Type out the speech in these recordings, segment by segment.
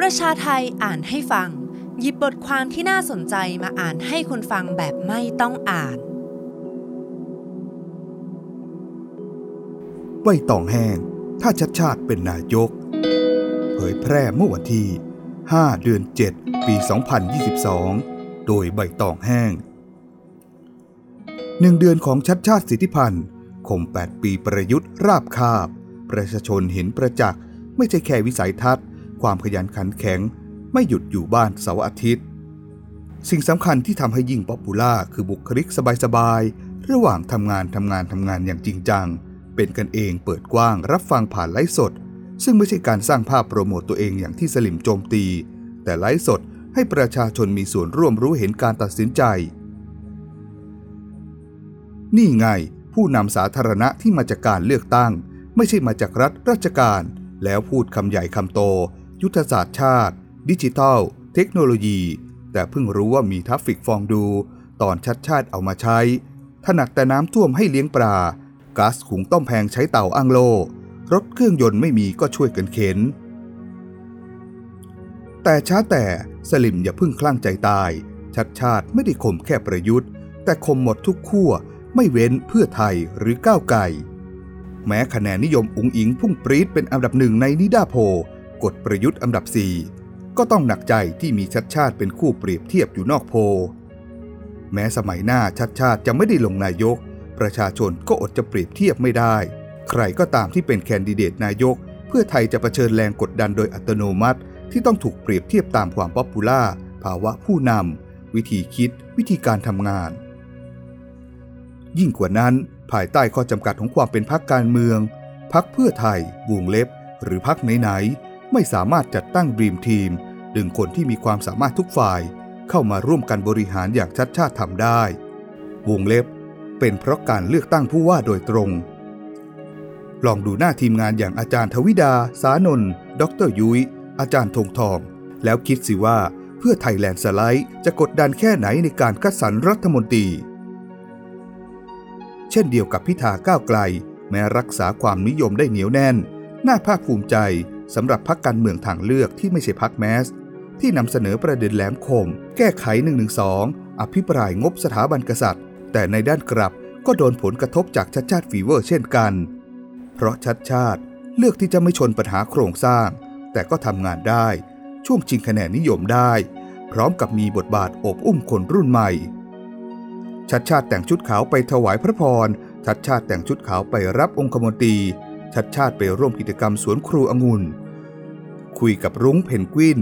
ประชาไทยอ่านให้ฟัง หยิบบทความที่น่าสนใจมาอ่านให้คนฟังแบบไม่ต้องอ่าน ใบตองแห้ง ถ้าชัดชาติเป็นนายก เผยแพร่เมื่อวันที่ 5 เดือน 7 ปี 2022 โดยใบตองแห้งหนึ่งเดือนของชัดชาติสิทธิพันธ์ข่ม8 ปีประยุทธ์ราบคาบ ประชาชนเห็นประจักษ์ไม่ใช่แค่วิสัยทัศน์ ความขยันขันแข็ง ไม่หยุดอยู่บ้านเสาร์อาทิตย์ สิ่งสำคัญที่ทำให้ยิ่ง popular คือบุคลิกสบายๆ ระหว่างทำงานทำงานทำงานอย่างจริงจัง เป็นกันเองเปิดกว้างรับฟังผ่านไลฟ์สด ซึ่งไม่ใช่การสร้างภาพโปรโมตตัวเองอย่างที่สลิ่มโจมตี แต่ไลฟ์สดให้ประชาชนมีส่วนร่วมรู้เห็นการตัดสินใจ นี่ไง ผู้นำสาธารณะที่มาจากการเลือกตั้ง ไม่ใช่มาจากรัฐราชการ แล้วพูดคำใหญ่คำโต ยุทธศาสตร์ชาติ ดิจิทัล เทคโนโลยี แต่เพิ่งรู้ว่ามี Traffy Fondue ตอนชัชชาติเอามาใช้ ถนัดแต่น้ำท่วมให้เลี้ยงปลาก๊าซหุงต้มแพงใช้เตาอั้งโล่ รถเครื่องยนต์ไม่มีก็ช่วยกันเข็น แต่ช้าแต่สลิ่มอย่าเพิ่งคลั่งใจตาย ชัดชาติไม่ได้ข่มแค่ประยุทธ์ แต่ข่มหมดทุกขั้วไม่เว้นเพื่อไทยหรือก้าวไก่แม้คะแนนนิยมอุงอิงพุ่งปรี๊ดเป็นอันดับหนึ่งในนิดาโพ กดประยุทธ์อันดับสี่ก็ต้องหนักใจที่มีชัดชาติเป็นคู่เปรียบเทียบอยู่นอกโพ แม้สมัยหน้าชัดชาติจะไม่ได้ลงนายก ประชาชนก็อดจะเปรียบเทียบไม่ได้ ใครก็ตามที่เป็นแคนดิเดตนายก เพื่อไทยจะะเผชิญแรงกดดันโดยอัตโนมัติ ที่ต้องถูกเปรียบเทียบตามความ popular ภาวะผู้นำวิธีคิด วิธีการทำงาน ยิ่งกว่านั้นภายใต้ข้อจำกัดของความเป็นพรรคการเมืองพรรคเพื่อไทย วงเล็บ หรือพรรคไหน ไม่สามารถจัดตั้ง dream team ดึงคนที่มีความสามารถทุกฝ่ายเข้ามาร่วมกันบริหารอย่างชัชชาติทำได้ วงเล็บ เป็นเพราะการเลือกตั้งผู้ว่าโดยตรง ลองดูหน้าทีมงานอย่างอาจารย์ทวิดา สานนท์ดรยุย้ย อาจารย์ธงทอง แล้วคิดสิว่าเพื่อไทยแลนด์สไลด์จะกดดันแค่ไหนในการคัดสรรรัฐมนตรี เช่นเดียวกับพิธาก้าวไกล แม้รักษาความนิยมได้เหนียวแน่น น่าภาคภูมิใจ สำหรับพักการเมืองทางเลือกที่ไม่ใช่พักแมส ที่นำเสนอประเด็นแหลมคม แก้ไข1นึอภิปรายงบสถาบันกษัตริย์ แต่ในด้านกลับก็โดนผลกระทบจากชัชชาติ fever เช่นกัน เพราะชัชชาติเลือกที่จะไม่ชนปัญหาโครงสร้าง แต่ก็ทำงานได้ ช่วงชิงคะแนนนิยมได้ พร้อมกับมีบทบาทโอบอุ้มคนรุ่นใหม่ ชัชชาติแต่งชุดขาวไปถวายพระพร ชัชชาติแต่งชุดขาวไปรับองคมนตรีชัชชาติไปร่วมกิจกรรมสวนครูองุ่น คุยกับรุ้งเพนกวิน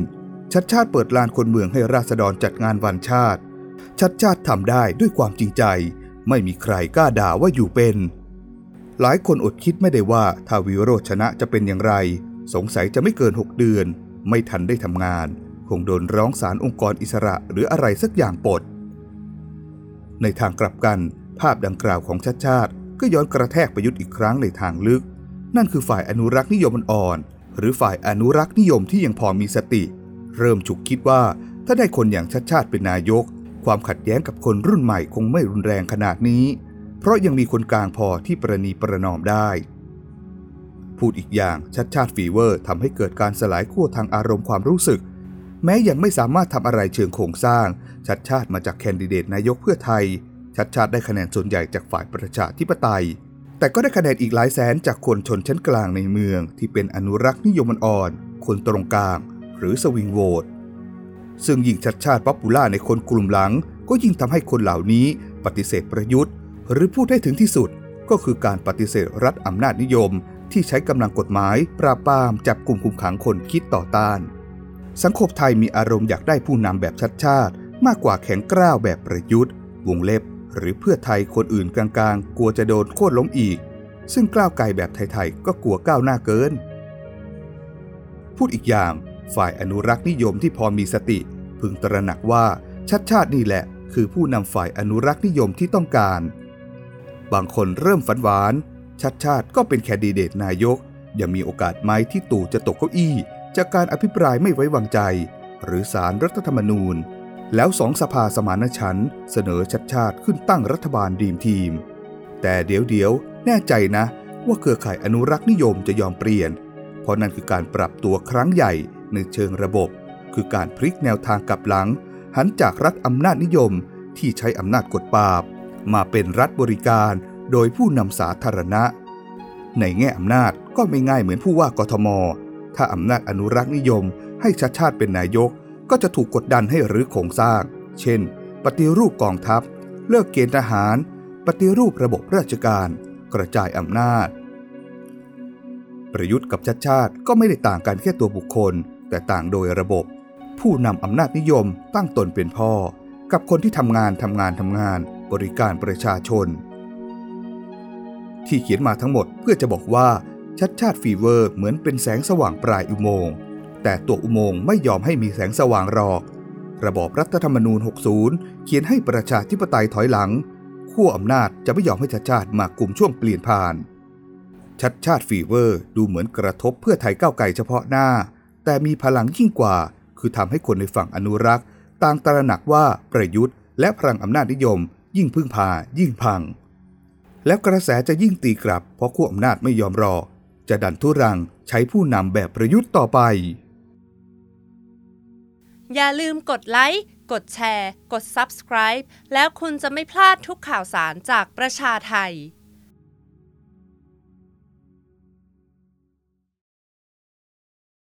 ชัชชาติเปิดลานคนเมืองให้ราษฎรจัดงานวันชาติ ชัดชาติทำได้ด้วยความจริงใจ ไม่มีใครกล้าด่าว่าอยู่เป็น หลายคนอดคิดไม่ได้ว่าถ้าวิโรชนะจะเป็นอย่างไร สงสัยจะไม่เกิน 6 เดือน ไม่ทันได้ทำงาน คงโดนร้องศาลองค์กรอิสระหรืออะไรสักอย่างปด ในทางกลับกัน ภาพดังกล่าวของชัดชาติก็ย้อนกระแทกประยุทธ์อีกครั้งในทางลึก นั่นคือฝ่ายอนุรักษ์นิยมอ่อน หรือฝ่ายอนุรักษ์นิยมที่ยังพอมีสติ เริ่มฉุกคิดว่า ถ้าได้คนอย่างชัชชาติเป็นนายก ความขัดแย้งกับคนรุ่นใหม่คงไม่รุนแรงขนาดนี้ เพราะยังมีคนกลางพอที่ประนีประนอมได้ พูดอีกอย่างชัชชาติ fever ทำให้เกิดการสลายขั้วทางอารมณ์ความรู้สึก แม้ยังไม่สามารถทำอะไรเชิงโครงสร้าง ชัชชาติมาจากแคนดิเดตนายกเพื่อไทย ชัชชาติได้คะแนนส่วนใหญ่จากฝ่ายประชาธิปไตย แต่ก็ได้คะแนนอีกหลายแสนจากคนชนชั้นกลางในเมือง ที่เป็นอนุรักษ์นิยมอ่อน คนตรงกลาง หรือ swing vote ซึ่งยิ่งชัชชาติ popular ในคนกลุ่มหลัง ก็ยิ่งทำให้คนเหล่านี้ปฏิเสธประยุทธ์ หรือพูดให้ถึงที่สุด ก็คือการปฏิเสธรัฐอำนาจนิยม ที่ใช้กำลังกฎหมาย ปราบปรามจับกลุ่มคุมขังคนคิดต่อต้าน สังคมไทยมีอารมณ์อยากได้ผู้นำแบบชัชชาติ มากกว่าแข็งกร้าวแบบประยุทธ์ วงเล็บ หรือเพื่อไทยคนอื่นกลางๆ กลัวจะโดนโค่นล้มอีก ซึ่งกล้าวไกลแบบไทยๆ ก็กลัวก้าวหน้าเกิน พูดอีกอย่างฝ่ายอนุรักษ์นิยมที่พอมีสติ พึงตระหนักว่าชัดชาตินี่แหละ คือผู้นำฝ่ายอนุรักษ์นิยมที่ต้องการ บางคนเริ่มฝันหวาน ชัดชาติก็เป็นแคนดิเดตนายก ยังมีโอกาสไหมที่ตู่จะตกเก้าอี้ จากการอภิปรายไม่ไว้วางใจ หรือสารรัฐธรรมนูญ แล้วสองสภาสมานฉันท์เสนอชัดชาติขึ้นตั้งรัฐบาลดีมทีม แต่เดี๋ยวเดี๋ยวแน่ใจนะ ว่าเครือข่ายอนุรักษ์นิยมจะยอมเปลี่ยน เพราะนั่นคือการปรับตัวครั้งใหญ่ในเชิงระบบ คือการพลิกแนวทางกลับหลัง หันจากรัฐอำนาจนิยมที่ใช้อำนาจกดปราบ มาเป็นรัฐบริการโดยผู้นำสาธารณะ ในแง่อำนาจก็ไม่ง่ายเหมือนผู้ว่ากทม ถ้าอำนาจอนุรักษ์นิยมให้ชาติชาติเป็นนายก ก็จะถูกกดดันให้รื้อโครงสร้าง เช่น ปฏิรูปกองทัพ เลิกเกณฑ์ทหาร ปฏิรูประบบราชการ กระจายอำนาจ ประยุทธ์กับชาติชาติก็ไม่ได้ต่างกันแค่ตัวบุคคล แต่ต่างโดยระบบ ผู้นำอำนาจนิยมตั้งตนเป็นพ่อ กับคนที่ทำงานทำงานทำงาน บริการประชาชน ที่เขียนมาทั้งหมดเพื่อจะบอกว่าชัดชาติฟีเวอร์เหมือนเป็นแสงสว่างปลายอุโมงค์ แต่ตัวอุโมงค์ไม่ยอมให้มีแสงสว่างหรอก ระบอบรัฐธรรมนูญ 60 เขียนให้ประชาธิปไตยถอยหลังขั้วอำนาจจะไม่ยอมให้ชัดชาติมากลุ่มช่วงเปลี่ยนผ่าน ชัดชาติฟีเวอร์ดูเหมือนกระทบเพื่อไทยก้าวไกลเฉพาะหน้า แต่มีพลังยิ่งกว่า คือทำให้คนในฝั่งอนุรักษ์ ต่างตระหนักว่าประยุทธ์ และพลังอำนาจนิยม ยิ่งพึ่งพา ยิ่งพัง แล้วกระแสจะยิ่งตีกลับ เพราะขั้วอำนาจไม่ยอมรอ จะดันทุรังใช้ผู้นำแบบประยุทธ์ต่อไป อย่าลืมกดไลค์ กดแชร์ กด Subscribe แล้วคุณจะไม่พลาดทุกข่าวสารจากประชาไทย